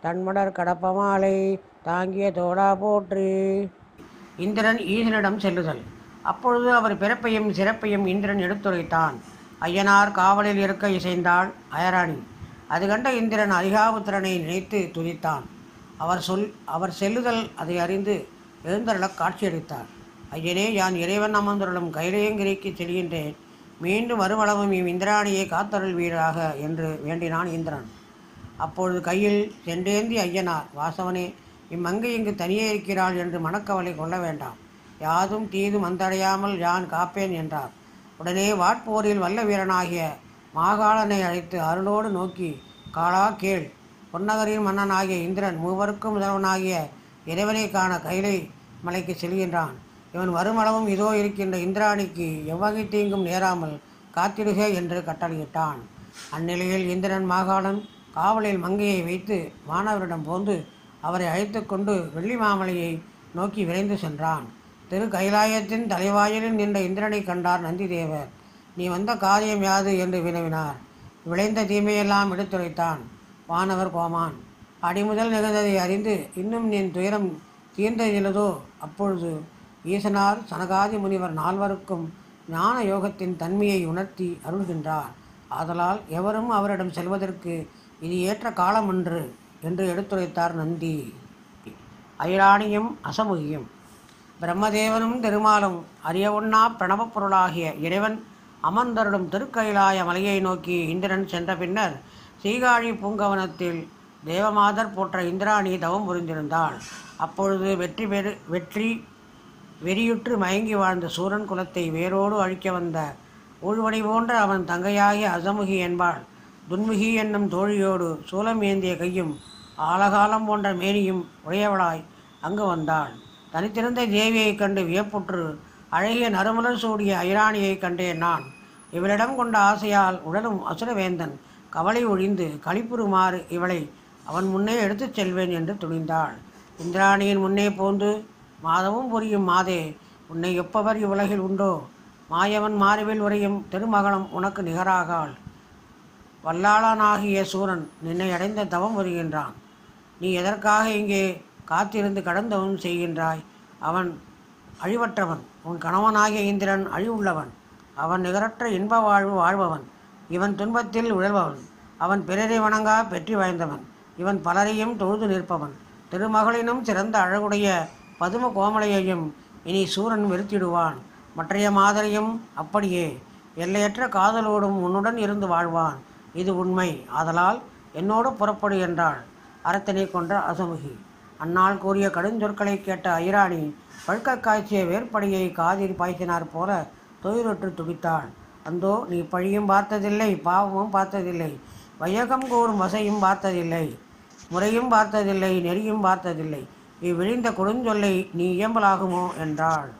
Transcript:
தன்மடர் கடப்பமாலை தாங்கிய தோடா போற்றி. இந்திரன் ஈசனிடம் செல்லுதல். அப்பொழுது அவர் பிறப்பையும் சிறப்பையும் இந்திரன் எடுத்துரைத்தான். ஐயனார் காவலில் இருக்க இசைந்தாள் அயராணி. அது கண்ட இந்திரன் அதிகாபுத்திரனை நினைத்து துதித்தான். அவர் சொல் அவர் செல்லுதல் அதை அறிந்து எழுந்தருளக் காட்சியளித்தார். ஐயனே யான் இறைவன் அமர்ந்துள்ளும் கைலையங்கிரிக்கு செல்கின்றேன். மீண்டும் வருவளவும் இவ் இந்திராணியை காத்தருள் வீராக என்று வேண்டினான் இந்திரன். அப்பொழுது கையில் சென்றேந்தி ஐயனார் வாசவனே இம்மங்கை இங்கு தனியே இருக்கிறாள் என்று மனக்கவலை கொள்ள வேண்டாம். யாதும் தீதும் வந்தடையாமல் யான் காப்பேன் என்றார். உடனே வாட்போரில் வல்ல வீரனாகிய மாகாளனை அழைத்து அருளோடு நோக்கி காளா கேள். பொன்னகரின் மன்னனாகிய இந்திரன் மூவருக்கும் முதல்வனாகிய இறைவனை காண கைலை மலைக்கு செல்கின்றான். இவன் வருமளவும் இதோ இருக்கின்ற இந்திராணிக்கு எவ்வகை தீங்கும் நேராமல் காத்திடுக என்று கட்டளையிட்டான். அந்நிலையில் இந்திரன் மாகாணன் காவலில் மங்கையை வைத்து மாணவரிடம் போந்து அவரை அழைத்து கொண்டு வெள்ளி மாமலையை நோக்கி விரைந்து சென்றான். திரு கைலாயத்தின் தலைவாயிலில் நின்ற இந்திரனை கண்டார் நந்திதேவர். நீ வந்த காரியம் யாது என்று வினவினார். விளைந்த தீமையெல்லாம் எடுத்துரைத்தான் வானவர் கோமான். அடிமுதல் நிகழ்ந்ததை அறிந்து இன்னும் நின் துயரம் தீர்ந்ததிலதோ? அப்பொழுது ஈசனார் சனகாதி முனிவர் நால்வருக்கும் ஞான யோகத்தின் தன்மையை உணர்த்தி அருள்கின்றார். ஆதலால் எவரும் அவரிடம் செல்வதற்கு இது ஏற்ற காலமன்று என்று எடுத்துரைத்தார் நந்தி. ஐராணியும் அசமுகியும். பிரம்மதேவனும் திருமாலும் அரியவுண்ணா பிரணவப் பொருளாகிய இறைவன் அமர்ந்தருடும் திருக்கைலாய மலையை நோக்கி இந்திரன் சென்ற பின்னர் சீகாழி பூங்கவனத்தில் தேவமாதர் போன்ற இந்திராணி தவம் புரிந்திருந்தாள். அப்பொழுது வெற்றி பெரு வெற்றி வெறியுற்று மயங்கி வாழ்ந்த சூரன் குலத்தை வேரோடு அழிக்க வந்த ஊழ்வனை போன்ற அவன் தங்கையாகிய அசமுகி என்பாள். துன்முகி என்னும் தோழியோடு சூலம் ஏந்திய கையும் ஆலகாலம் போன்ற மேனியும் உடையவளாய் அங்கு வந்தாள். தனித்திருந்த தேவியைக் கண்டு வியப்புற்று அழகிய நறுமலர் சூடிய ஐராணியைக் கண்டேன் நான். இவளிடம் கொண்ட ஆசையால் உடலும் அசுரவேந்தன் கவலை ஒழிந்து களிப்புறுமாறு இவளை அவன் முன்னே எடுத்துச் செல்வேன் என்று துணிந்தாள். இந்திராணியின் முன்னே போந்து மாதவும் புரியும் மாதே உன்னை எப்பவர் இவ்வுலகில் உண்டோ? மாயவன் மாறுவில் உரையும் திருமகனம் உனக்கு நிகராகாள். வல்லாளனாகிய சூரன் நின்னை அடைந்த தவம் வருகின்றான். நீ எதற்காக இங்கே காத்திருந்து கடந்தவன் செய்கின்றாய்? அவன் அழிவற்றவன் உன் கணவனாகிய இந்திரன் அழிவுள்ளவன். அவன் நிகரற்ற இன்ப வாழ்வு வாழ்பவன். இவன் துன்பத்தில் உழல்பவன். அவன் பிறரை வணங்கா பெற்றி வாய்ந்தவன். இவன் பலரையும் தொழுது நிற்பவன். திருமகளினும் சிறந்த அழகுடைய பதும கோமலையையும் இனி சூரன் வெறுத்திடுவான். மற்றைய மாதிரியும் அப்படியே எல்லையற்ற காதலோடும் உன்னுடன் இருந்து வாழ்வான். இது உண்மை. ஆதலால் என்னோடு புறப்படு என்றாள். அரத்தனை கொன்ற அசமுகி அன்னால் கூறிய கடுஞ்சொற்களை கேட்ட ஐராணி பழுக்க காய்ச்சிய வேற்படியை காதில் பாய்ச்சினார் போல தொயிரொற்று துடித்தாள். அந்தோ நீ பழியும் பார்த்ததில்லை பாவமும் பார்த்ததில்லை வையகம் கூறும் வசையும் பார்த்ததில்லை முறையும் பார்த்ததில்லை நெறியும் பார்த்ததில்லை இவ்விழிந்த கொடுஞ்சொல்லை நீ இயம்பலாகுமோ? என்றாள்.